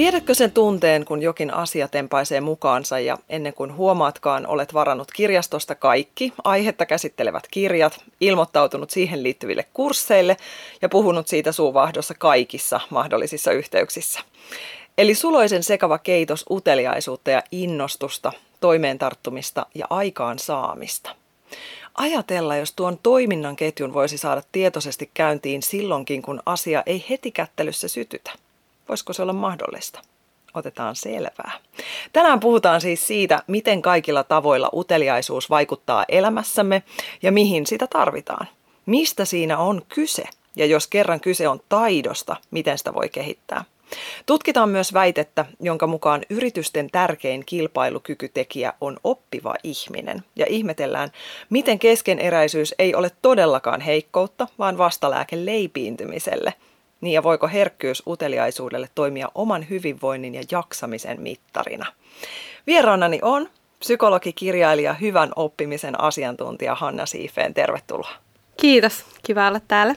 Tiedätkö sen tunteen, kun jokin asia tempaisee mukaansa ja ennen kuin huomaatkaan, olet varannut kirjastosta kaikki aihetta käsittelevät kirjat, ilmoittautunut siihen liittyville kursseille ja puhunut siitä suuvahdossa kaikissa mahdollisissa yhteyksissä. Eli suloisen sekava keitos uteliaisuutta ja innostusta, toimeen tarttumista ja aikaan saamista. Ajatella, jos tuon toiminnan ketjun voisi saada tietoisesti käyntiin silloinkin, kun asia ei heti kättelyssä sytytä. Voisiko se olla mahdollista? Otetaan selvää. Tänään puhutaan siis siitä, miten kaikilla tavoilla uteliaisuus vaikuttaa elämässämme ja mihin sitä tarvitaan. Mistä siinä on kyse ja jos kerran kyse on taidosta, miten sitä voi kehittää. Tutkitaan myös väitettä, jonka mukaan yritysten tärkein kilpailukykytekijä on oppiva ihminen. Ja ihmetellään, miten keskeneräisyys ei ole todellakaan heikkoutta, vaan vastalääke leipiintymiselle – niin ja voiko herkkyys uteliaisuudelle toimia oman hyvinvoinnin ja jaksamisen mittarina? Vieraanani on psykologi, kirjailija, hyvän oppimisen asiantuntija Hanna Siifeen. Tervetuloa. Kiitos, kiva olla täällä.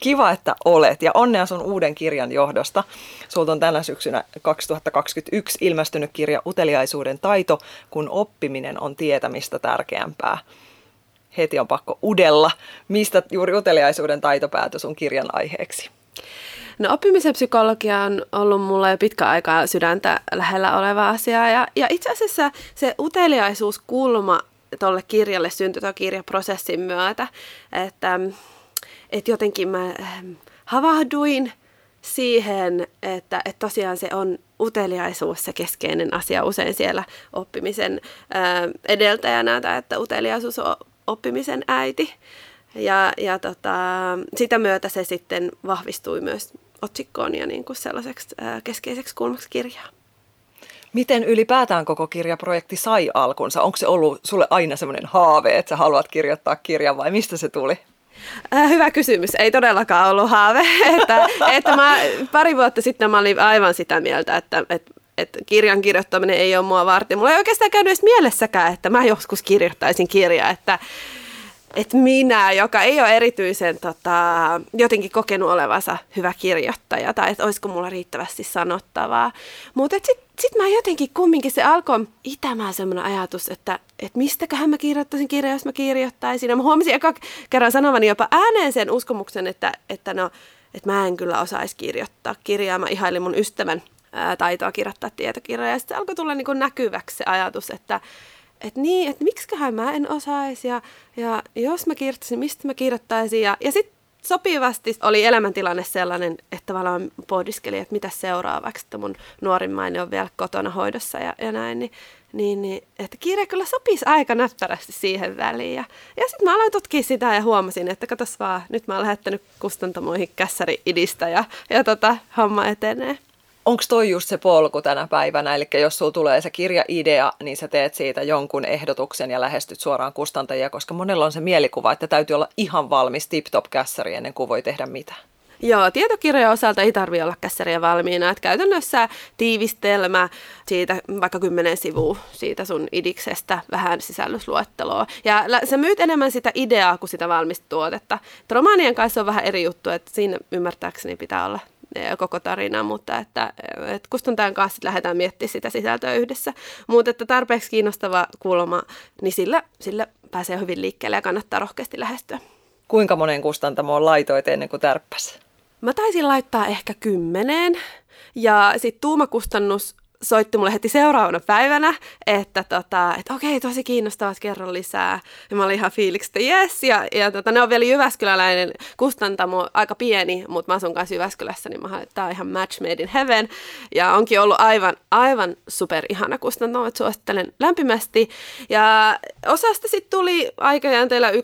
Kiva, että olet ja onnea sun uuden kirjan johdosta. Sulta on tänä syksynä 2021 ilmestynyt kirja Uteliaisuuden taito, kun oppiminen on tietämistä tärkeämpää. Heti on pakko udella, mistä juuri uteliaisuuden taito päätyi sun kirjan aiheeksi. No oppimisen psykologia on ollut mulla jo pitkä aikaa sydäntä lähellä oleva asia ja, ja itse asiassa se uteliaisuuskulma tuolle kirjalle syntyi tuon kirjaprosessin myötä, että, että jotenkin mä ähm, havahduin siihen, että, että tosiaan se on uteliaisuus se keskeinen asia usein siellä oppimisen äh, edeltäjänä, tai että uteliaisuus on oppimisen äiti. Ja, ja tota, sitä myötä se sitten vahvistui myös otsikkoon ja niin kuin sellaiseksi keskeiseksi kulmaksi kirjaa. Miten ylipäätään koko kirjaprojekti sai alkunsa? Onko se ollut sulle aina semmoinen haave, että sä haluat kirjoittaa kirjan vai mistä se tuli? Hyvä kysymys. Ei todellakaan ollut haave. että, että mä, pari vuotta sitten mä olin aivan sitä mieltä, että, että että kirjan kirjoittaminen ei ole mua varten. Mulla ei oikeastaan käynyt edes mielessäkään, että mä joskus kirjoittaisin kirjaa, että, että minä, joka ei ole erityisen tota, jotenkin kokenut olevansa hyvä kirjoittaja tai että olisiko mulla riittävästi sanottavaa. Mutta sitten sit mä jotenkin kumminkin se alkoi itämään semmoinen ajatus, että, että mistäköhän mä kirjoittaisin kirjaa, jos mä kirjoittaisin. Ja mä huomasin eka kerran sanovani jopa ääneen sen uskomuksen, että, että, no, että mä en kyllä osaisi kirjoittaa kirjaa. Mä ihailin mun ystävän ää, taitoa kirjoittaa tietokirjaa ja sitten alkoi tulla niin näkyväksi se ajatus, että että niin, että miksiköhän mä en osaisi ja, ja jos mä kirjoittaisin, mistä mä kirjoittaisin. Ja, ja sitten sopivasti oli elämäntilanne sellainen, että tavallaan pohdiskeli, että mitä seuraavaksi, että mun nuorimmainen on vielä kotona hoidossa ja, ja näin, niin, niin, niin että kirja kyllä sopisi aika näppärästi siihen väliin. Ja, ja sitten mä aloin tutkia sitä ja huomasin, että katos vaan, nyt mä oon lähettänyt kustantamoihin kässäri-idistä ja, ja tota, homma etenee onko toi just se polku tänä päivänä, eli jos sulla tulee se kirjaidea, niin sä teet siitä jonkun ehdotuksen ja lähestyt suoraan kustantajia, koska monella on se mielikuva, että täytyy olla ihan valmis tip-top kässäri ennen kuin voi tehdä mitä. Joo, tietokirjojen osalta ei tarvitse olla kässäriä valmiina. Että käytännössä tiivistelmä siitä vaikka kymmenen sivua siitä sun idiksestä, vähän sisällysluetteloa. Ja sä myyt enemmän sitä ideaa kuin sitä valmista tuotetta. Romaanien kanssa on vähän eri juttu, että siinä ymmärtääkseni pitää olla koko tarina, mutta että, että kustantajan kanssa lähdetään miettimään sitä sisältöä yhdessä. Mutta että tarpeeksi kiinnostava kulma, niin sillä, sillä pääsee hyvin liikkeelle ja kannattaa rohkeasti lähestyä. Kuinka monen kustantamoon laitoit ennen kuin tärppäs? Mä taisin laittaa ehkä kymmeneen. Ja sitten tuumakustannus soitti mulle heti seuraavana päivänä, että, tota, että okei, tosi kiinnostavaa, kerro lisää. Ja mä olin ihan fiiliksi, että yes. Ja, ja tota, ne on vielä Jyväskyläläinen kustantamo, aika pieni, mutta mä asun kanssa Jyväskylässä, niin mä tämä on ihan match made in heaven. Ja onkin ollut aivan, aivan super ihana kustantamo, että suosittelen lämpimästi. Ja osasta sitten tuli aikajänteellä 1-3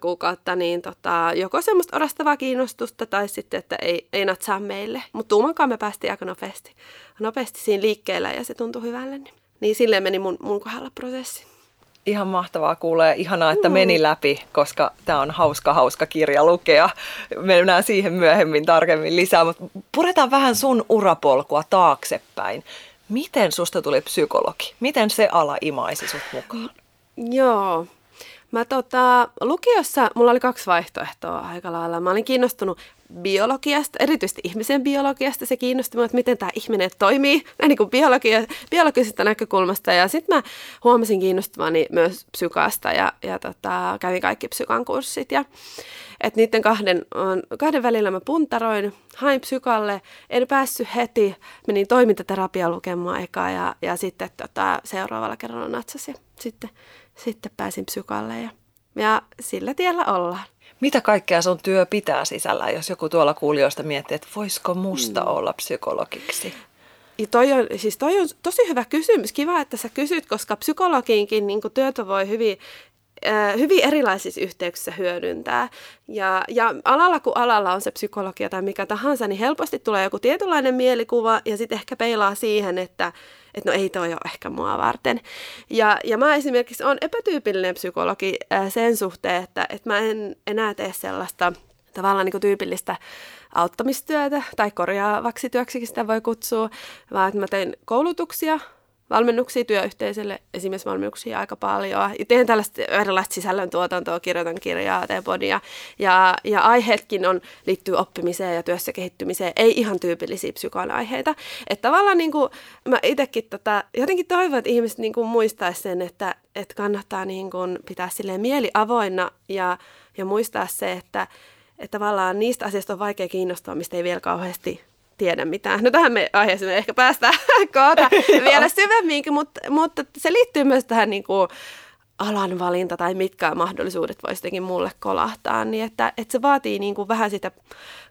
kuukautta, niin tota, joko semmoista orastavaa kiinnostusta tai sitten, että ei, ei natsaa meille. Mutta tuumankaan me päästiin aika nopeasti nopeasti siinä liikkeellä ja se tuntui hyvälle. Niin, niin silleen meni mun, mun kohdalla prosessi. Ihan mahtavaa kuulee. Ihanaa, että meni läpi, koska tämä on hauska, hauska kirja lukea. Mennään siihen myöhemmin tarkemmin lisää, mutta puretaan vähän sun urapolkua taaksepäin. Miten susta tuli psykologi? Miten se ala imaisi sut mukaan? Joo, Mä tota, lukiossa mulla oli kaksi vaihtoehtoa aika lailla. Mä olin kiinnostunut biologiasta, erityisesti ihmisen biologiasta. Se kiinnosti minua, että miten tämä ihminen toimii niin kuin biologia, biologisesta näkökulmasta. Ja sitten mä huomasin kiinnostavani myös psykaasta ja, ja tota, kävin kaikki psykan kurssit. Ja, että niiden kahden, kahden välillä mä puntaroin, hain psykalle, en päässyt heti, menin toimintaterapia lukemaan eka ja, ja sitten tota, seuraavalla kerralla natsasin. Sitten, sitten pääsin psykalle ja, ja sillä tiellä ollaan. Mitä kaikkea sun työ pitää sisällä, jos joku tuolla kuulijoista miettii, että voisiko musta mm. olla psykologiksi? Ja toi on, siis toi on tosi hyvä kysymys. Kiva, että sä kysyt, koska psykologiinkin niin työtä voi hyvin hyvin erilaisissa yhteyksissä hyödyntää. Ja, ja alalla kuin alalla on se psykologia tai mikä tahansa, niin helposti tulee joku tietynlainen mielikuva ja sitten ehkä peilaa siihen, että että no ei toi ole ehkä mua varten. Ja, ja mä esimerkiksi on epätyypillinen psykologi sen suhteen, että, että mä en enää tee sellaista tavallaan niin kuin tyypillistä auttamistyötä tai korjaavaksi työksi sitä voi kutsua, vaan että mä tein koulutuksia valmennuksia työyhteisölle, esimerkiksi valmennuksia aika paljon. Ja teen tällaista erilaista sisällöntuotantoa, kirjoitan kirjaa, teen podia. Ja, ja aiheetkin on, liittyy oppimiseen ja työssä kehittymiseen, ei ihan tyypillisiä psykoan aiheita. Että tavallaan niin kuin, mä itsekin tota, jotenkin toivon, että ihmiset niin kuin muistaisi sen, että, että kannattaa niin kuin pitää silleen mieli avoinna ja, ja muistaa se, että, että tavallaan niistä asioista on vaikea kiinnostua, mistä ei vielä kauheasti tiedä mitään. No tähän me aiheeseen ehkä päästään kohta vielä syvemminkin, mutta, mutta se liittyy myös tähän niin kuin alan valinta tai mitkä mahdollisuudet voisi jotenkin mulle kolahtaa, niin että, että se vaatii niin kuin vähän sitä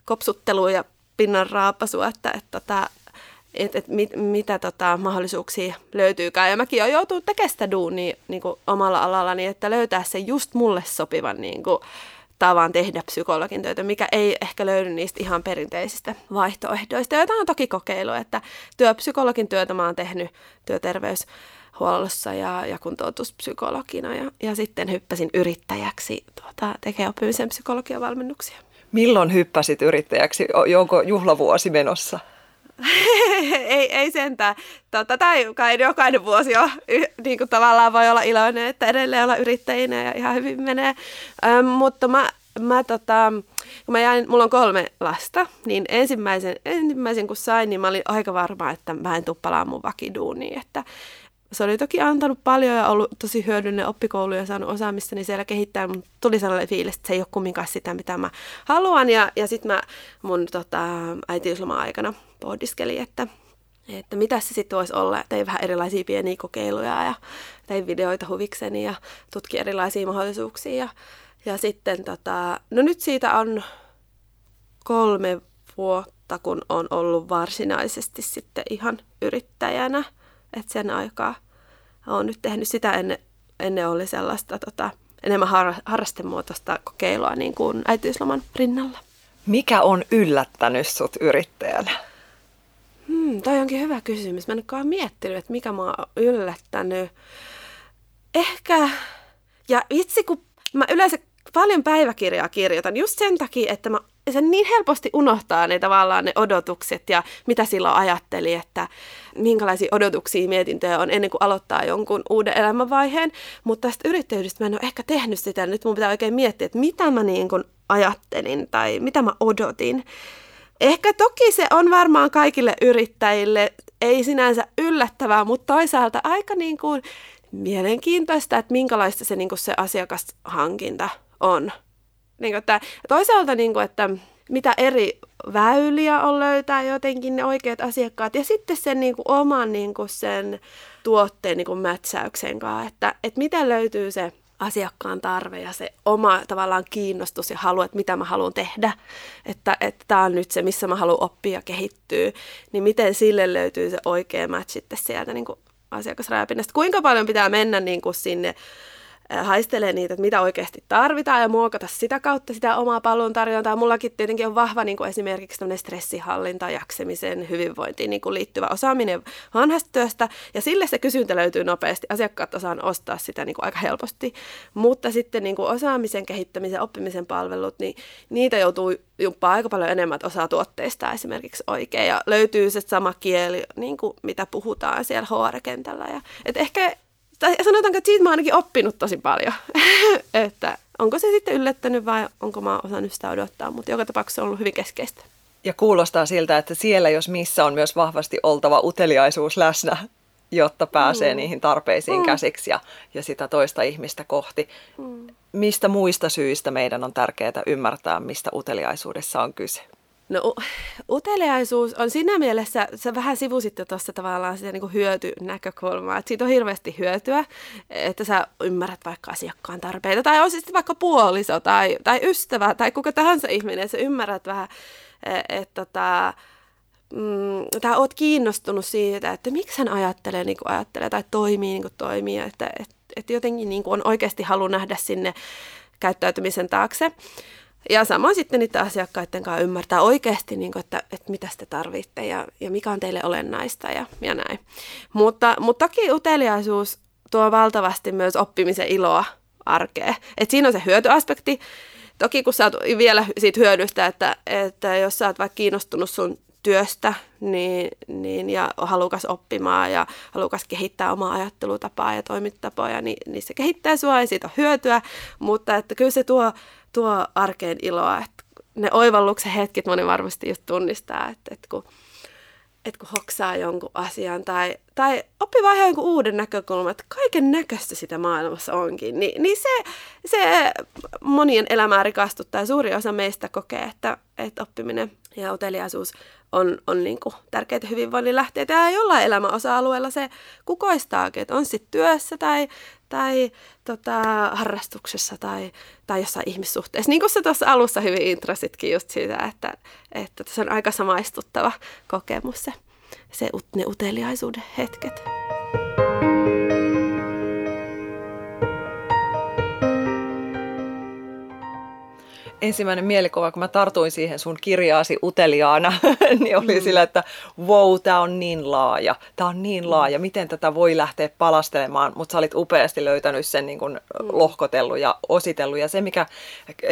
kopsuttelua ja pinnan raapasua, että, että, tota, että, että, että mit, mitä tota, mahdollisuuksia löytyykään. Ja mäkin olen joutunut tekemään sitä duunia niin kuin omalla alallani, että löytää se just mulle sopivan niin kuin, tavan tehdä psykologin töitä, mikä ei ehkä löydy niistä ihan perinteisistä vaihtoehdoista, joita on toki kokeilu, että työpsykologin työtä mä oon tehnyt työterveyshuollossa ja, ja kuntoutuspsykologina ja, ja sitten hyppäsin yrittäjäksi tuota, tekee oppimisen psykologian valmennuksia. Milloin hyppäsit yrittäjäksi? Onko juhlavuosi menossa? ei, ei sentään. Tota, tai kai jokainen vuosi on niin kuin tavallaan voi olla iloinen, että edelleen olla yrittäjinä ja ihan hyvin menee. Ähm, mutta mä, mä tota, kun mä jäin, mulla on kolme lasta, niin ensimmäisen, ensimmäisen kun sain, niin mä olin aika varma, että mä en tuppalaan mun vakiduuniin, että se oli toki antanut paljon ja ollut tosi hyödyllinen oppikoulu ja saanut osaamista niin siellä kehittää, mutta tuli sellainen fiilis, että se ei ole kumminkaan sitä, mitä mä haluan. Ja, ja sitten mä mun tota, äitiysloma-aikana pohdiskelin, että, että mitä se sitten voisi olla. Tein vähän erilaisia pieniä kokeiluja ja tein videoita huvikseni ja tutkin erilaisia mahdollisuuksia. Ja, ja sitten, tota, no nyt siitä on kolme vuotta, kun on ollut varsinaisesti sitten ihan yrittäjänä. Että sen aikaa olen nyt tehnyt sitä ennen, ennen oli sellaista tota, enemmän har, harrastemuotoista kokeilua niin kuin äitiysloman rinnalla. Mikä on yllättänyt sut yrittäjänä? Hmm, toi onkin hyvä kysymys. Mä en ole miettinyt, että mikä mä oon yllättänyt. Ehkä, ja itse kun mä yleensä paljon päiväkirjaa kirjoitan just sen takia, että mä se niin helposti unohtaa ne tavallaan ne odotukset ja mitä silloin ajatteli, että minkälaisia odotuksia mietintöjä on ennen kuin aloittaa jonkun uuden elämänvaiheen. Mutta tästä yrittäjyydestä mä en ole ehkä tehnyt sitä. Nyt mun pitää oikein miettiä, että mitä mä niin kuin ajattelin tai mitä mä odotin. Ehkä toki se on varmaan kaikille yrittäjille ei sinänsä yllättävää, mutta toisaalta aika niin kuin mielenkiintoista, että minkälaista se, niin kuin se asiakashankinta on. Niin kuin, että toisaalta, niin kuin, että mitä eri väyliä on löytää jotenkin ne oikeat asiakkaat ja sitten sen niin kuin oman niin kuin sen tuotteen niin kuin mätsäyksen kanssa, että, että miten löytyy se asiakkaan tarve ja se oma tavallaan kiinnostus ja halu, että mitä mä haluan tehdä, että, tämä on nyt se, missä mä haluan oppia ja kehittyä, niin miten sille löytyy se oikea match sitten sieltä niin kuin asiakasrajapinnasta. Kuinka paljon pitää mennä niin kuin sinne haistelee niitä, että mitä oikeasti tarvitaan ja muokata sitä kautta sitä omaa palveluntarjontaa. Mullakin tietenkin on vahva niin kuin esimerkiksi stressihallinta, jaksemisen, hyvinvointiin niin kuin liittyvä osaaminen vanhasta työstä ja sille se kysyntä löytyy nopeasti. Asiakkaat osaan ostaa sitä niin kuin aika helposti, mutta sitten niin kuin osaamisen kehittämisen, oppimisen palvelut, niin niitä joutuu jumppaa aika paljon enemmän, että osaa tuotteista esimerkiksi oikein ja löytyy se sama kieli, niin kuin mitä puhutaan siellä HR-kentällä. Ja, et ehkä tai sanotaanko, että siitä mä oon ainakin oppinut tosi paljon. että onko se sitten yllättänyt vai onko mä osannut sitä odottaa, mutta joka tapauksessa on ollut hyvin keskeistä. Ja kuulostaa siltä, että siellä jos missä on myös vahvasti oltava uteliaisuus läsnä, jotta pääsee mm. niihin tarpeisiin mm. käsiksi ja, ja sitä toista ihmistä kohti. Mm. Mistä muista syistä meidän on tärkeää ymmärtää, mistä uteliaisuudessa on kyse? No uteliaisuus on siinä mielessä, sä vähän sivusit jo tuossa tavallaan sitä niin hyötynäkökulmaa, että siitä on hirveästi hyötyä, että sä ymmärrät vaikka asiakkaan tarpeita, tai on sitten vaikka puoliso tai, tai ystävä tai kuka tahansa ihminen, että sä ymmärrät vähän, että et, tota, mm, tai oot kiinnostunut siitä, että miksi hän ajattelee niin kuin ajattelee tai toimii niin kuin toimii, että et, et jotenkin niin kuin on oikeasti halu nähdä sinne käyttäytymisen taakse. Ja samoin sitten niiden asiakkaiden kanssa ymmärtää oikeasti, niin kuin, että, että mitä te tarvitte ja, ja mikä on teille olennaista ja, ja näin. Mutta, mutta toki uteliaisuus tuo valtavasti myös oppimisen iloa arkeen. Et siinä on se hyötyaspekti. Toki kun sä oot vielä siitä hyödystä, että, että jos sä oot vaikka kiinnostunut sun työstä niin, niin, ja halukas oppimaan ja halukas kehittää omaa ajattelutapaa ja toimintatapoja, niin, niin se kehittää sua ja siitä on hyötyä, mutta että kyllä se tuo tuo arkeen iloa. Että ne oivalluksen hetket moni varmasti just tunnistaa, että, että kun, että kun hoksaa jonkun asian tai, tai oppii vaan jonkun uuden näkökulman, että kaiken näköistä sitä maailmassa onkin, niin, niin se, se monien elämää rikastuttaa ja suuri osa meistä kokee, että, että oppiminen ja uteliaisuus on, on niin kuin tärkeitä hyvinvoinnin lähteitä. Ja jollain elämäosa-alueella se kukoistaakin, että on sitten työssä tai, tai tota, harrastuksessa tai, tai jossain ihmissuhteessa. Niin kuin sä tuossa alussa hyvin intrasitkin just siitä, että, että se on aika samaistuttava kokemus se, se ne uteliaisuuden hetket. Ensimmäinen mielikuva, kun mä tartuin siihen sun kirjaasi uteliaana, niin oli mm. sillä, että wow, tämä on niin laaja, tämä on niin mm. laaja, miten tätä voi lähteä palastelemaan, mutta sä olit upeasti löytänyt sen niin kuin mm. lohkotellut ja ositellut. Ja se, mikä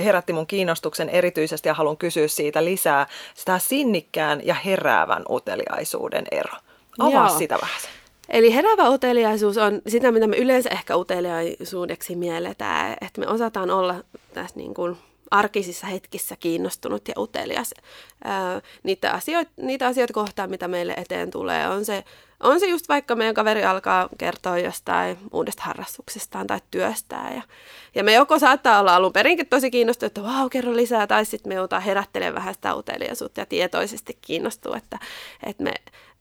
herätti mun kiinnostuksen erityisesti ja haluan kysyä siitä lisää, sitä sinnikkään ja heräävän uteliaisuuden ero. Avaa Joo. sitä vähän. Eli heräävä uteliaisuus on sitä, mitä me yleensä ehkä uteliaisuudeksi mielletään, että me osataan olla tässä niin kuin arkisissa hetkissä kiinnostunut ja utelias ää, niitä, asioita, niitä asioita kohtaan, mitä meille eteen tulee. On se, on se just vaikka meidän kaveri alkaa kertoa jostain uudesta harrastuksestaan tai työstään. Ja, ja me joko saattaa olla alun perinkin tosi kiinnostunut, että vau, kerro lisää, tai sitten me joudutaan herättelemään vähän sitä uteliaisuutta ja tietoisesti kiinnostuu, että, että me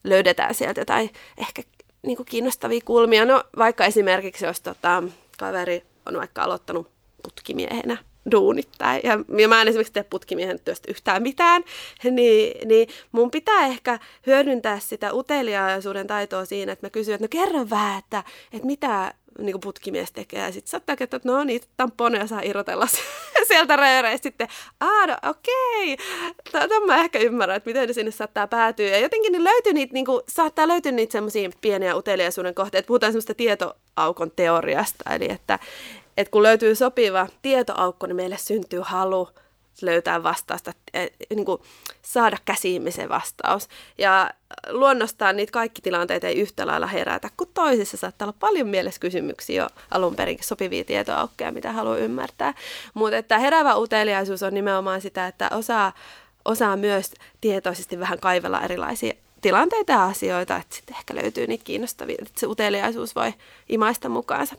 löydetään sieltä jotain ehkä niin kuin kiinnostavia kulmia. No vaikka esimerkiksi, jos tota, kaveri on vaikka aloittanut putkimiehenä duunittaa. Ja, ja mä en esimerkiksi tee putkimiehen työstä yhtään mitään, niin, niin mun pitää ehkä hyödyntää sitä uteliaisuuden taitoa siinä, että mä kysyn, että no kerro vähän, että, että mitä niin putkimies tekee. Ja sitten saattaa että no niitä tamponeja saa irrotella sieltä rööreistä. Sitten, aah, no okei. Tämä mä ehkä ymmärrän, että miten ne sinne saattaa päätyä. Ja jotenkin ne löytyy niitä, niin kuin, saattaa löytyä niitä semmoisia pieniä uteliaisuuden kohteita. Puhutaan semmoista tietoaukon teoriasta, eli että, että kun löytyy sopiva tietoaukko, niin meille syntyy halu löytää vastausta, eh, niin kuin saada käsiimme se vastaus. Ja luonnostaan niitä kaikki tilanteet ei yhtä lailla herätä, kun toisissa saattaa olla paljon mielessä kysymyksiä jo alun perin sopivia tietoaukkoja, mitä haluaa ymmärtää. Mutta että heräävä uteliaisuus on nimenomaan sitä, että osaa, osaa myös tietoisesti vähän kaivella erilaisia tilanteita ja asioita, että sitten ehkä löytyy niitä kiinnostavia, että se uteliaisuus voi imaista mukaansa.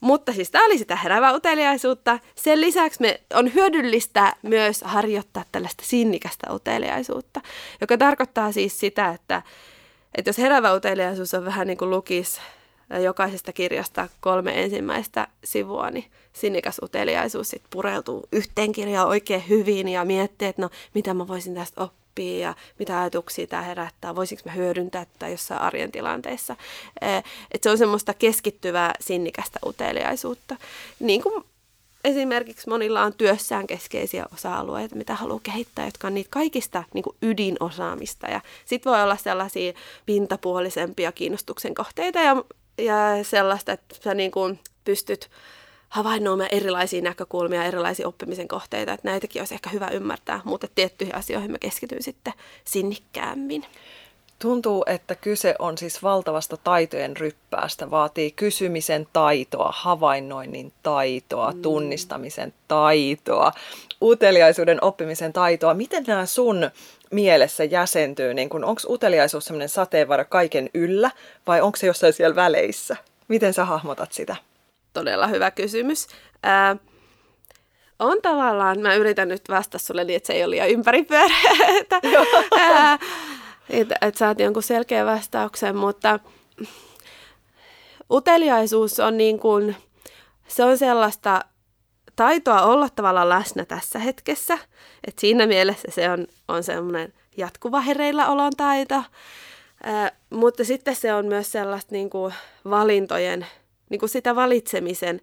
Mutta siis tämä oli sitä herävää uteliaisuutta. Sen lisäksi me on hyödyllistä myös harjoittaa tällaista sinnikästä uteliaisuutta, joka tarkoittaa siis sitä, että, että jos herävä uteliaisuus on vähän niin kuin lukis jokaisesta kirjasta kolme ensimmäistä sivua, niin sinnikäs uteliaisuus sit pureutuu yhteen kirjaan oikein hyvin ja miettii, että no mitä mä voisin tästä oppia ja mitä ajatuksia tämä herättää, voisinko mä hyödyntää tätä jossain arjen tilanteessa. Että se on semmoista keskittyvää sinnikästä uteliaisuutta. Niin kuin esimerkiksi monilla on työssään keskeisiä osa-alueita, mitä haluaa kehittää, jotka on niitä kaikista niin kuin ydinosaamista. Ja sitten voi olla sellaisia pintapuolisempia kiinnostuksen kohteita ja, ja sellaista, että sä niin kuin pystyt havainnoimaan erilaisia näkökulmia, erilaisia oppimisen kohteita, että näitäkin olisi ehkä hyvä ymmärtää, mutta tiettyihin asioihin mä keskityn sitten sinnikkäämmin. Tuntuu, että kyse on siis valtavasta taitojen ryppäästä. Vaatii kysymisen taitoa, havainnoinnin taitoa, mm. tunnistamisen taitoa, uteliaisuuden oppimisen taitoa. Miten nämä sun mielessä jäsentyy? Niin onko uteliaisuus sellainen sateenvara kaiken yllä vai onko se jossain siellä väleissä? Miten sä hahmotat sitä? Todella hyvä kysymys. Ää, on tavallaan, mä yritän nyt vastata sulle niin, että se ei ole liian ympäripyöreä, että, että, että saat jonkun selkeän vastauksen, mutta uteliaisuus on niin kuin, se on sellaista taitoa olla tavallaan läsnä tässä hetkessä, että siinä mielessä se on, on semmoinen jatkuva hereillä olon taito, Ää, mutta sitten se on myös sellaista niin kuin valintojen niin kuin sitä valitsemisen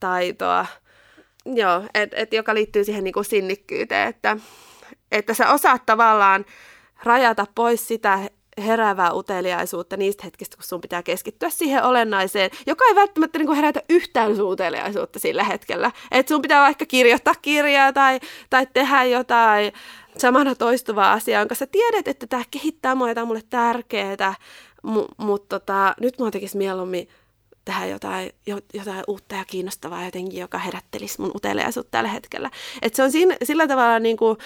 taitoa, joo, et, et, joka liittyy siihen niin kuin sinnikkyyteen, että, että sä osaat tavallaan rajata pois sitä heräävää uteliaisuutta niistä hetkistä, kun sun pitää keskittyä siihen olennaiseen, joka ei välttämättä niin kuin herätä yhtään sun uteliaisuutta sillä hetkellä. Että sun pitää vaikka kirjoittaa kirjaa tai, tai tehdä jotain samana toistuvaa asiaa, jonka sä tiedät, että tämä kehittää mua ja tämä on mulle tärkeää, mutta tota, nyt mua tekisi mieluummin tehdä jotain, jotain uutta ja kiinnostavaa jotenkin, joka herättelisi mun uteliaisuutta tällä hetkellä. Et se on siinä, sillä tavalla niin kuin,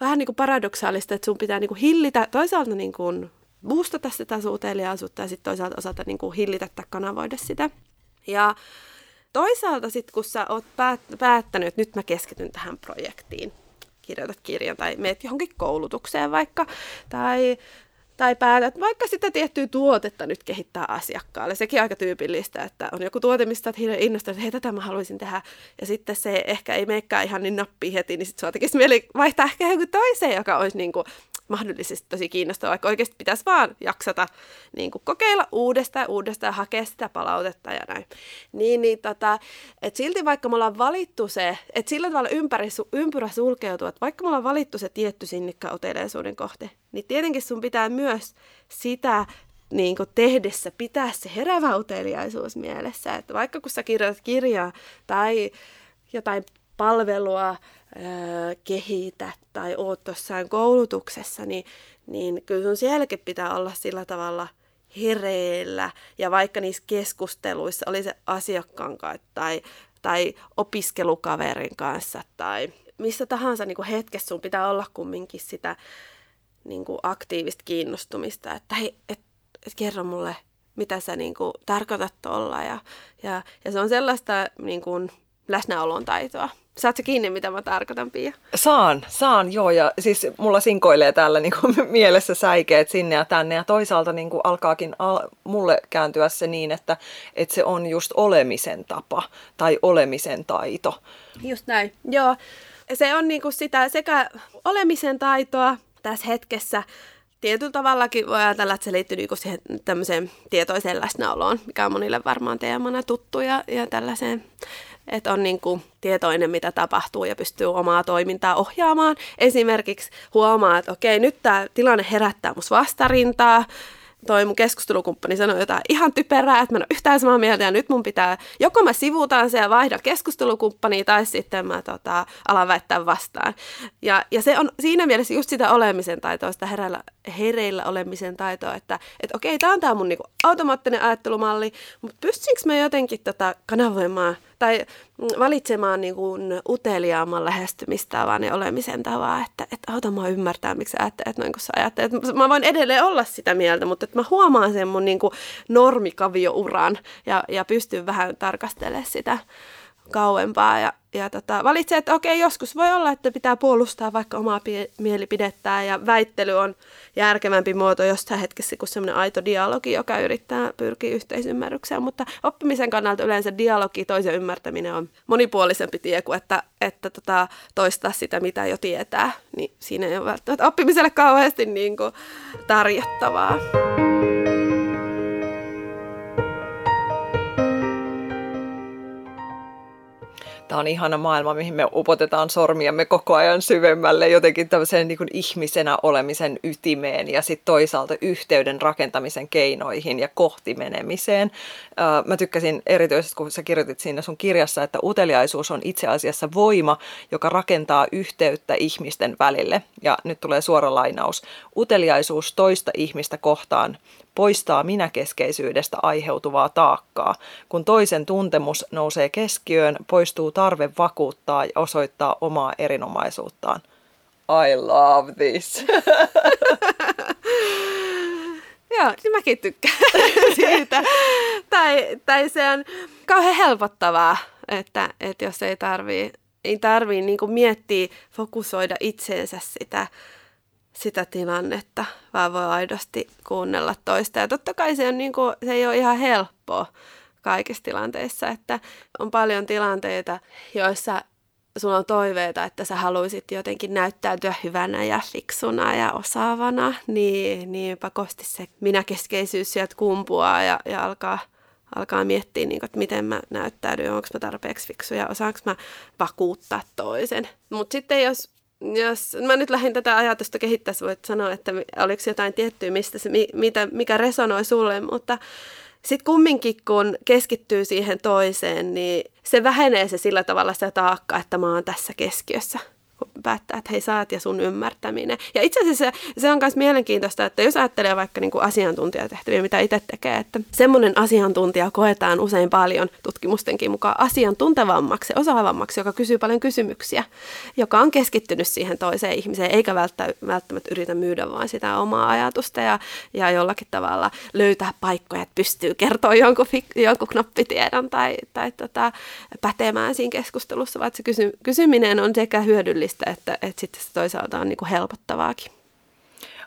vähän niin kuin paradoksaalista, että sun pitää niin kuin hillitä, toisaalta niin kuin boostata sitä sun uteliaisuutta ja sitten toisaalta osata niin kuin hillitä tai kanavoida sitä. Ja toisaalta sitten, kun sä oot päät- päättänyt, että nyt mä keskityn tähän projektiin, kirjoitat kirjan tai meet johonkin koulutukseen vaikka, tai tai päätät vaikka sitä tiettyä tuotetta nyt kehittää asiakkaalle. Sekin on aika tyypillistä, että on joku tuote, mistä olet innostunut, että hei, tätä mä haluaisin tehdä. Ja sitten se ehkä ei meikään ihan niin nappia heti, niin sitten sua tekisi mieli vaihtaa ehkä joku toiseen, joka olisi niin kuin mahdollisesti tosi kiinnostavaa, vaikka oikeasti pitäisi vaan jaksata niin kuin kokeilla uudestaan ja uudestaan hakea sitä palautetta ja näin. Niin, niin tota, että silti vaikka me ollaan valittu se, että sillä tavalla ympäri, ympyrä sulkeutuu, että vaikka me ollaan valittu se tietty sinnikkä uteliaisuuden kohte, niin tietenkin sun pitää myös sitä niin kuin tehdessä pitää se herävä uteliaisuus mielessä. Että vaikka kun sä kirjoitat kirjaa tai jotain palvelua, kehitä tai oot tuossaan koulutuksessa, niin, niin kyllä sun sielläkin pitää olla sillä tavalla hereillä. Ja vaikka niissä keskusteluissa oli se asiakkaan kanssa tai, tai opiskelukaverin kanssa tai missä tahansa niin hetkessä sun pitää olla kumminkin sitä niin kuin aktiivista kiinnostumista, että hei, et, et kerro mulle, mitä sä niin kuin tarkoitat tuolla. Ja, ja, ja se on sellaista niin kuin läsnäolon taitoa. Saat se kiinni, mitä mä tarkoitan, Pia? Saan, saan, joo. Ja siis mulla sinkoilee täällä niin kuin mielessä säikeet sinne ja tänne. Ja toisaalta niin kuin alkaakin al- mulle kääntyä se niin, että, että se on just olemisen tapa tai olemisen taito. Just näin, joo. Se on niin kuin sitä sekä olemisen taitoa tässä hetkessä, tietyllä tavallakin voi ajatella, että se liittyy niinku siihen tämmöiseen tietoiseen läsnäoloon, mikä on monille varmaan teemana tuttu ja, ja tällaiseen että on niin kuin tietoinen, mitä tapahtuu ja pystyy omaa toimintaa ohjaamaan. Esimerkiksi huomaa, että okei, nyt tämä tilanne herättää musta vastarintaa, toi mun keskustelukumppani sanoi jotain ihan typerää, että mä en ole yhtään samaa mieltä ja nyt mun pitää, joko mä sivuutan se ja vaihdan keskustelukumppania tai sitten mä tota, alan väittää vastaan. Ja, ja se on siinä mielessä just sitä olemisen taitoa, sitä hereillä, hereillä olemisen taitoa, että et okei, tämä on tämä mun niinku automaattinen ajattelumalli, mutta pystynkö mä jotenkin tota kanavoimaan tai valitsemaan niin kuin uteliaamman lähestymistavan ja olemisen tavan, että, että auta mua ymmärtää, miksi sä ajattelet noin kuin sä ajattelet. Mä voin edelleen olla sitä mieltä, mutta että mä huomaan sen mun niin kuin normikaviouran ja, ja pystyn vähän tarkastelemaan sitä kauempaa ja, ja tota, valitsee, että okei, joskus voi olla, että pitää puolustaa vaikka omaa pie- mielipidettään ja väittely on järkevämpi muoto jostain hetkessä kuin semmoinen aito dialogi, joka yrittää pyrkiä yhteisymmärrykseen, mutta oppimisen kannalta yleensä dialogi, toisen ymmärtäminen on monipuolisempi tie kuin että, että tota, toistaa sitä, mitä jo tietää, niin siinä ei ole välttämättä oppimiselle kauheasti niin kuin tarjottavaa. Tämä on ihana maailma, mihin me upotetaan sormiamme koko ajan syvemmälle jotenkin tämmöiseen niin kuin ihmisenä olemisen ytimeen ja sitten toisaalta yhteyden rakentamisen keinoihin ja kohti menemiseen. Mä tykkäsin erityisesti, kun sä kirjoitit siinä sun kirjassa, että uteliaisuus on itse asiassa voima, joka rakentaa yhteyttä ihmisten välille. Ja nyt tulee suora lainaus. Uteliaisuus toista ihmistä kohtaan poistaa minäkeskeisyydestä aiheutuvaa taakkaa. Kun toisen tuntemus nousee keskiöön, poistuu tarve vakuuttaa ja osoittaa omaa erinomaisuuttaan. I love this. Joo, niin mäkin tykkään siitä. tai, tai se on kauhean helpottavaa, että, että jos ei tarvii, ei tarvii niin miettiä, fokusoida itseensä sitä sitä tilannetta, vaan voi aidosti kuunnella toista. Ja totta kai se, on niin kuin, se ei ole ihan helppoa kaikissa tilanteissa, että on paljon tilanteita, joissa sulla on toiveita, että sä haluaisit jotenkin näyttäytyä hyvänä ja fiksuna ja osaavana, niin, niin pakosti se minäkeskeisyys sieltä kumpuaa ja, ja alkaa, alkaa miettiä, niin kuin, että miten mä näyttäydyn, onko mä tarpeeksi fiksu ja osaanko mä vakuuttaa toisen. Mutta sitten jos jos mä nyt lähdin tätä ajatusta kehittää, voit sanoa, että oliko jotain tiettyä, mistä se, mitä, mikä resonoi sulle, mutta sitten kumminkin, kun keskittyy siihen toiseen, niin se vähenee se sillä tavalla se taakka, että mä oon tässä keskiössä päättää, että hei saat ja sun ymmärtäminen. Ja itse asiassa se, se on myös mielenkiintoista, että jos ajattelee vaikka niin kuin asiantuntijatehtäviä, mitä itse tekee, että semmoinen asiantuntija koetaan usein paljon tutkimustenkin mukaan asiantuntevammaksi, osaavammaksi, joka kysyy paljon kysymyksiä, joka on keskittynyt siihen toiseen ihmiseen, eikä välttämättä yritä myydä vaan sitä omaa ajatusta ja, ja jollakin tavalla löytää paikkoja, että pystyy kertoa jonkun, jonkun knoppitiedon tai, tai tota, pätemään siinä keskustelussa, vaan se kysy, kysyminen on sekä hyödyllistä hyödyllistä, että, että sitten se toisaalta on niin helpottavaakin.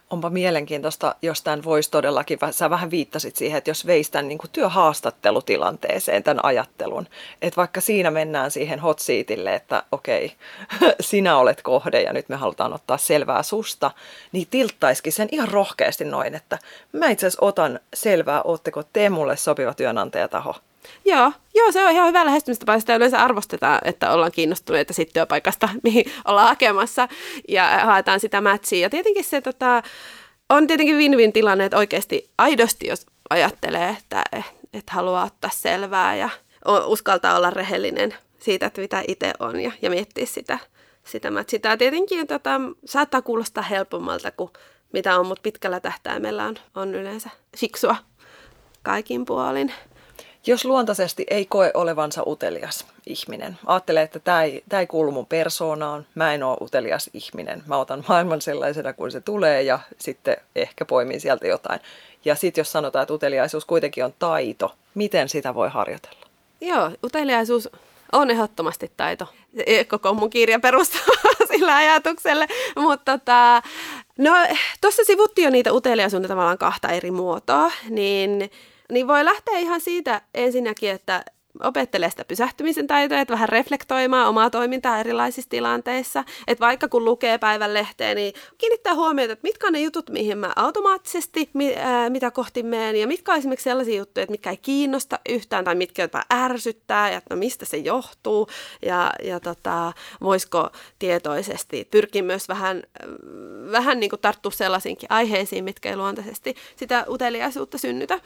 Onpa mielenkiintoista, jos tämän voisi todellakin, sä vähän viittasit siihen, että jos veisi tämän niin työhaastattelutilanteeseen, tämän ajattelun, että vaikka siinä mennään siihen hot seatille, että okei, sinä olet kohde ja nyt me halutaan ottaa selvää susta, niin tilttaisikin sen ihan rohkeasti noin, että mä itse asiassa otan selvää, ootteko te mulle sopiva työnantajataho, Joo, joo, se on ihan hyvä lähestymistapa. Sitä yleensä arvostetaan, että ollaan kiinnostuneita siitä työpaikasta, mihin ollaan hakemassa ja haetaan sitä matchia. Ja tietenkin se tota, on tietenkin win-win tilanne, että oikeasti aidosti, jos ajattelee, että, että haluaa ottaa selvää ja uskaltaa olla rehellinen siitä, että mitä itse on ja, ja miettiä sitä, sitä. Tämä tietenkin tota, saattaa kuulostaa helpommalta kuin mitä on, mutta pitkällä tähtäimellä on, on yleensä fiksua kaikin puolin. Jos luontaisesti ei koe olevansa utelias ihminen, ajattelee, että tämä ei, tämä ei kuulu mun persoonaan, mä en ole utelias ihminen, mä otan maailman sellaisena kuin se tulee ja sitten ehkä poimin sieltä jotain. Ja sitten jos sanotaan, että uteliaisuus kuitenkin on taito, miten sitä voi harjoitella? Joo, uteliaisuus on ehdottomasti taito. Koko mun kirja perustuu sillä ajatukselle. Mutta tota, no, tuossa sivuttiin jo niitä uteliaisuuden tavallaan kahta eri muotoa, niin niin voi lähteä ihan siitä ensinnäkin, että opettelee sitä pysähtymisen taitoa, että vähän reflektoimaan omaa toimintaa erilaisissa tilanteissa. Että vaikka kun lukee päivän lehteen, niin kiinnittää huomiota, että mitkä on ne jutut, mihin mä automaattisesti, ää, mitä kohti menen, ja mitkä on esimerkiksi sellaisia juttuja, että mitkä ei kiinnosta yhtään, tai mitkä jopa ärsyttää, ja että no mistä se johtuu, ja, ja tota, voisiko tietoisesti pyrkiä myös vähän, vähän niin kuin tarttua sellaisiinkin aiheisiin, mitkä ei luontaisesti sitä uteliaisuutta synnytä.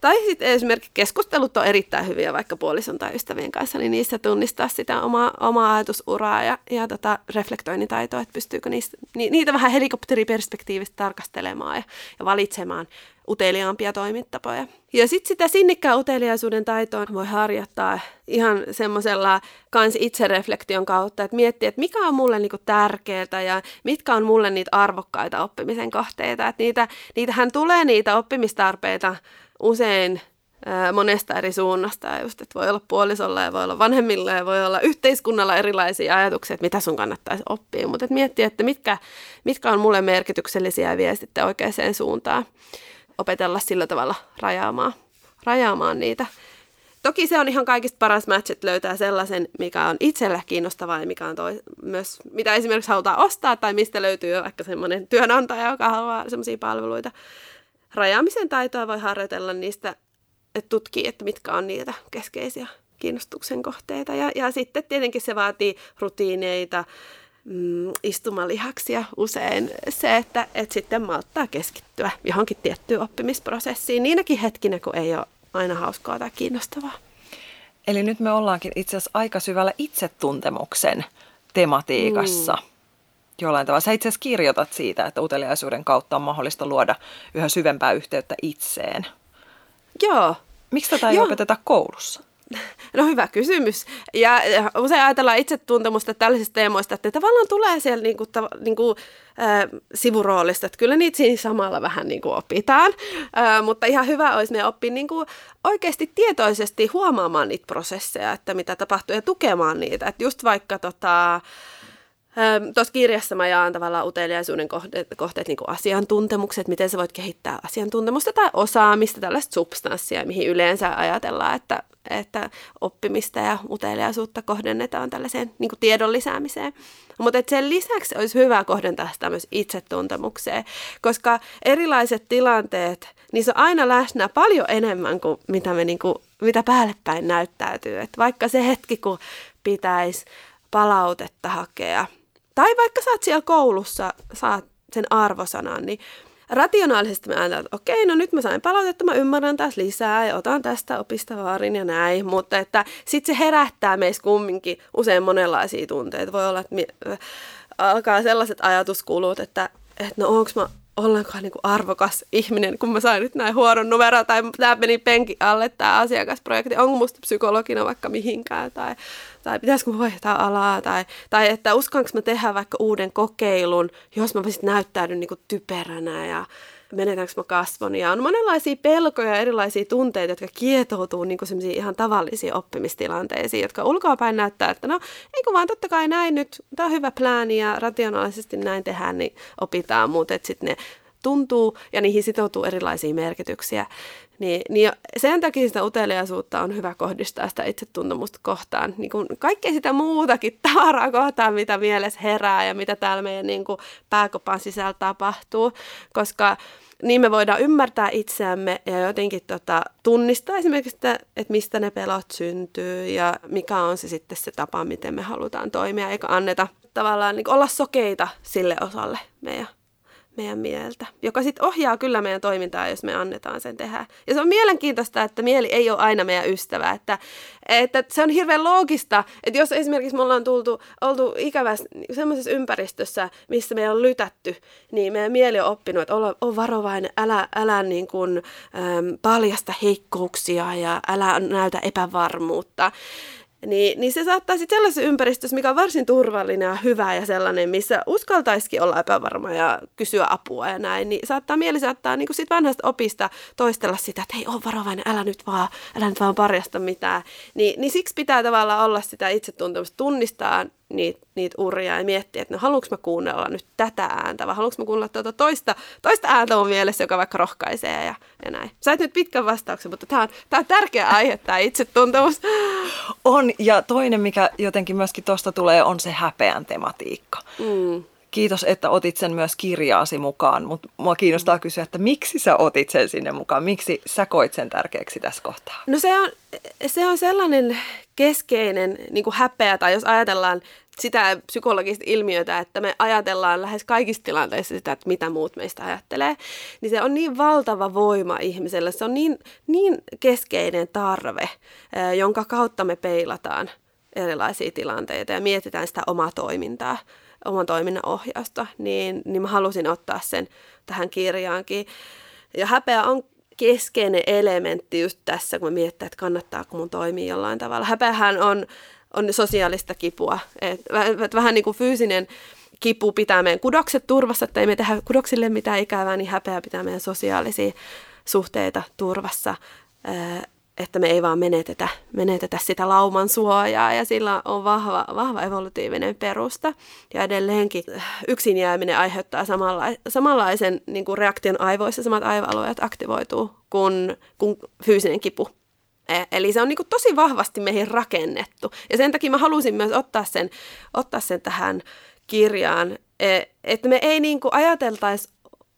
Tai sitten esimerkiksi keskustelut on erittäin hyviä, vaikka puolella puolison tai ystävien kanssa, niin niissä tunnistaa sitä omaa, omaa ajatusuraa ja, ja tota reflektoinnin taitoa, että pystyykö niistä, ni, niitä vähän helikopteriperspektiivistä tarkastelemaan ja, ja valitsemaan uteliaampia toimintatapoja. Ja sitten sitä sinnikkää uteliaisuuden taitoa voi harjoittaa ihan semmoisella kans itsereflektion kautta, että miettiä, että mikä on mulle niinku tärkeää ja mitkä on mulle niitä arvokkaita oppimisen kohteita. Että niitä, niitähän tulee niitä oppimistarpeita usein monesta eri suunnasta. Ja just, että voi olla puolisolla ja voi olla vanhemmilla ja voi olla yhteiskunnalla erilaisia ajatuksia, että mitä sun kannattaisi oppia. Mutta että miettiä, että mitkä, mitkä on mulle merkityksellisiä ja sitten oikeaan suuntaan. Opetella sillä tavalla rajaamaan, rajaamaan niitä. Toki se on ihan kaikista paras match, että löytää sellaisen, mikä on itselle kiinnostavaa ja mikä on toi, myös, mitä esimerkiksi halutaan ostaa tai mistä löytyy vaikka semmoinen työnantaja, joka haluaa semmoisia palveluita. Rajaamisen taitoa voi harjoitella niistä että tutkii, että mitkä on niitä keskeisiä kiinnostuksen kohteita. Ja, ja sitten tietenkin se vaatii rutiineita, mm, istumalihaksia usein se, että, että sitten malttaa keskittyä johonkin tiettyyn oppimisprosessiin niinäkin hetkinä, kun ei ole aina hauskaa tai kiinnostavaa. Eli nyt me ollaankin itse asiassa aika syvällä itsetuntemuksen tematiikassa. Mm. Jollain tavalla. Sä itse asiassa kirjoitat siitä, että uteliaisuuden kautta on mahdollista luoda yhä syvempää yhteyttä itseen. Joo. Miksi tätä ei Joo. opeteta koulussa? No hyvä kysymys. Ja usein ajatellaan itsetuntemusta tällaisista teemoista, että tavallaan tulee siellä niinku, ta, niinku, äh, sivuroolista, että kyllä niitä siinä samalla vähän niinku opitaan. Äh, mutta ihan hyvä olisi me oppia niinku oikeasti tietoisesti huomaamaan niitä prosesseja, että mitä tapahtuu ja tukemaan niitä. Että just vaikka tota, Tuossa kirjassa mä jaan tavallaan uteliaisuuden kohteet, kohteet niin asiantuntemukset, miten sä voit kehittää asiantuntemusta tai osaamista, tällaista substanssia, mihin yleensä ajatellaan, että, että oppimista ja uteliaisuutta kohdennetaan tällaiseen niin tiedon lisäämiseen. Mutta sen lisäksi olisi hyvä kohdentaa sitä myös itsetuntemukseen, koska erilaiset tilanteet, niissä on aina läsnä paljon enemmän kuin mitä, me niin kuin, mitä päälle päin näyttäytyy. Et vaikka se hetki, kun pitäisi palautetta hakea – tai vaikka sä oot siellä koulussa, saat sen arvosanan, niin rationaalisesti me ajatellaan, että okei, no nyt mä sain palautetta, mä ymmärrän taas lisää ja otan tästä opista vaarin ja näin, mutta että sitten se herättää meissä kumminkin usein monenlaisia tunteita. Voi olla, että alkaa sellaiset ajatuskulut, että, että no onko mä ollenkaan niin kuin arvokas ihminen, kun mä sain nyt näin huoron numero, tai tämä meni penki alle tämä asiakasprojekti, onko musta psykologina vaikka mihinkään, tai, tai pitäisikö mä vaihtaa alaa, tai, tai että uskallanko mä tehdä vaikka uuden kokeilun, jos mä sitten näyttäydyn niin kuin typeränä ja menetäänkö mä kasvoni. Ja on monenlaisia pelkoja ja erilaisia tunteita, jotka kietoutuu niin kuin ihan tavallisiin oppimistilanteisiin, jotka ulkoapäin näyttää, että no eikö vaan totta kai näin nyt, tämä on hyvä plääni ja rationaalisesti näin tehdään, niin opitaan, mutta sitten ne tuntuu ja niihin sitoutuu erilaisia merkityksiä. Niin, niin sen takia sitä uteliaisuutta on hyvä kohdistaa sitä itsetuntemusta kohtaan. Niin kuin kaikkea sitä muutakin tavaraa kohtaan, mitä mielessä herää ja mitä täällä meidän niin kuin pääkopan sisällä tapahtuu. Koska niin me voidaan ymmärtää itseämme ja jotenkin tota, tunnistaa esimerkiksi, että, että mistä ne pelot syntyy ja mikä on se sitten se tapa, miten me halutaan toimia, eikä anneta tavallaan niin olla sokeita sille osalle meidän meidän mieltä, joka sitten ohjaa kyllä meidän toimintaa, jos me annetaan sen tehdä. Ja se on mielenkiintoista, että mieli ei ole aina meidän ystävä, että, että se on hirveän loogista, että jos esimerkiksi me ollaan tultu, oltu ikävässä semmoisessa ympäristössä, missä me on lytätty, niin meidän mieli on oppinut, että ole, ole varovainen, älä, älä niin kuin, äm, paljasta heikkouksia ja älä näytä epävarmuutta niin, niin se saattaa sitten sellaisessa ympäristössä, mikä on varsin turvallinen ja hyvä ja sellainen, missä uskaltaisikin olla epävarma ja kysyä apua ja näin, niin saattaa mieli saattaa niin sit vanhasta opista toistella sitä, että hei, ole varovainen, älä nyt vaan, älä nyt vaan parjasta mitään. Ni, niin siksi pitää tavallaan olla sitä itsetuntemusta, tunnistaa niitä, niitä uria ja miettiä, että no haluanko mä kuunnella nyt tätä ääntä vai haluanko mä kuunnella tuota toista, toista ääntä mun mielessä, joka vaikka rohkaisee ja, ja näin. Sait nyt pitkän vastauksen, mutta tämä on, tää on tärkeä aihe, tämä itsetuntemus. On, ja toinen, mikä jotenkin myöskin tuosta tulee, on se häpeän tematiikka. Mm. Kiitos, että otit sen myös kirjaasi mukaan, mutta mua kiinnostaa kysyä, että miksi sä otit sen sinne mukaan? Miksi sä koit sen tärkeäksi tässä kohtaa? No se on, se on sellainen keskeinen niin kuin häpeä, tai jos ajatellaan sitä psykologista ilmiötä, että me ajatellaan lähes kaikissa tilanteissa sitä, että mitä muut meistä ajattelee, niin se on niin valtava voima ihmiselle. Se on niin, niin keskeinen tarve, jonka kautta me peilataan erilaisia tilanteita ja mietitään sitä omaa toimintaa, oman toiminnan ohjausta, niin, niin mä halusin ottaa sen tähän kirjaankin. Ja häpeä on keskeinen elementti just tässä, kun me mietitään, että kannattaako mun toimia jollain tavalla. Häpeähän on, on sosiaalista kipua. Et, et vähän niin kuin fyysinen kipu pitää meidän kudokset turvassa, että ei me tehdä kudoksille mitään ikävää, niin häpeä pitää meidän sosiaalisia suhteita turvassa että me ei vaan menetetä, menetetä sitä lauman suojaa ja sillä on vahva, vahva evolutiivinen perusta. Ja edelleenkin yksin jääminen aiheuttaa samanla, samanlaisen niin kuin reaktion aivoissa, samat aivoalueet aktivoituu kuin, kuin fyysinen kipu. E, eli se on niin kuin tosi vahvasti meihin rakennettu. Ja sen takia mä halusin myös ottaa sen, ottaa sen tähän kirjaan, e, että me ei niin kuin ajateltaisi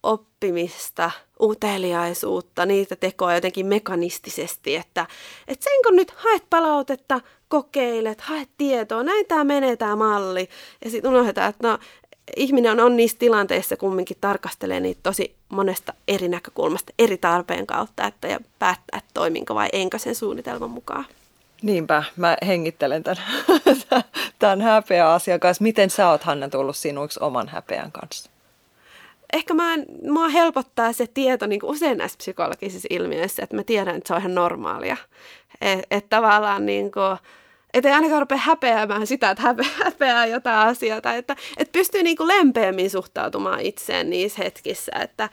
oppimista, uteliaisuutta, niitä tekoa jotenkin mekanistisesti, että, että sen kun nyt haet palautetta, kokeilet, haet tietoa, näin tämä menee tämä malli. Ja sitten unohdetaan, että no, ihminen on, on niissä tilanteissa kumminkin tarkastelee niitä tosi monesta eri näkökulmasta, eri tarpeen kautta, että ja päättää, että toiminko vai enkö sen suunnitelman mukaan. Niinpä, mä hengittelen tämän, tämän häpeä asian kanssa. Miten sä oot, Hanna, tullut sinuiksi oman häpeän kanssa? Ehkä mä en, helpottaa se tieto niin kuin usein näissä psykologisissa ilmiöissä, että mä tiedän, että se on ihan normaalia. Että et tavallaan niin kuin, että ei ainakaan rupea häpeämään sitä, että häpeää, jotain asioita. Että, että pystyy niin kuin lempeämmin suhtautumaan itseen niissä hetkissä, että,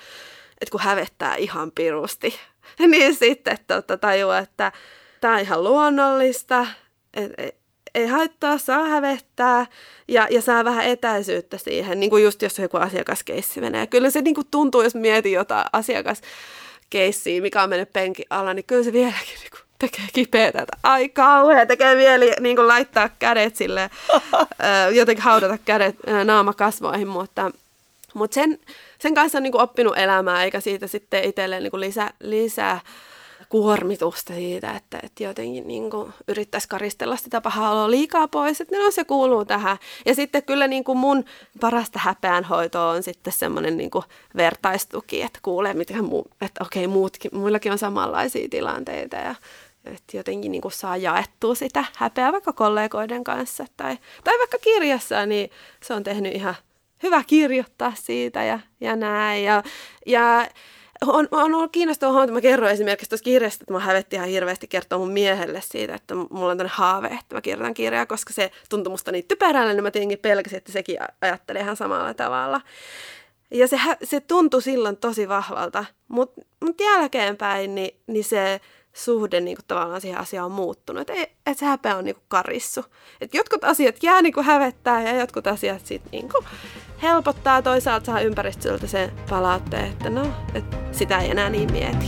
että kun hävettää ihan pirusti, niin sitten että tajua, että tämä on ihan luonnollista, että ei haittaa, saa hävettää ja, ja saa vähän etäisyyttä siihen, niin kuin just jos joku asiakaskeissi menee. Kyllä se niin kuin tuntuu, jos mietin jotain asiakaskeissiä, mikä on mennyt penkin alla, niin kyllä se vieläkin niin kuin tekee kipeätä, että ai kauhean, tekee mieli niin kuin laittaa kädet sille, jotenkin haudata kädet naama kasvoihin, mutta, mutta sen, sen kanssa on niin kuin oppinut elämää, eikä siitä sitten itselleen niin kuin lisä, lisää kuormitusta siitä, että, että jotenkin niin kuin yrittäisi karistella sitä pahaa oloa liikaa pois, että no se kuuluu tähän. Ja sitten kyllä niin kuin mun parasta häpeänhoitoa on sitten semmoinen niin kuin vertaistuki, että kuulee, mitä muu, että okei, muutkin, muillakin on samanlaisia tilanteita ja että jotenkin niin kuin saa jaettua sitä häpeää vaikka kollegoiden kanssa tai, tai vaikka kirjassa, niin se on tehnyt ihan hyvä kirjoittaa siitä ja, ja näin. Ja, ja on, on ollut kiinnostava huomata, mä kerroin esimerkiksi tuossa kirjasta, että mä hävetti ihan hirveästi kertoa mun miehelle siitä, että mulla on tämmöinen haave, että mä kirjoitan kirjaa, koska se tuntui musta niin typerällä, niin mä tietenkin pelkäsin, että sekin ajattelee ihan samalla tavalla. Ja se, se tuntui silloin tosi vahvalta, mutta mut jälkeenpäin niin, niin se suhde niin kuin tavallaan siihen asiaan on muuttunut. Että et, se häpeä on niin kuin karissu. Et jotkut asiat jää niin kuin hävettää ja jotkut asiat sitten niin kuin helpottaa. Toisaalta saa ympäristöltä sen palautteen, että no, et sitä ei enää niin mieti.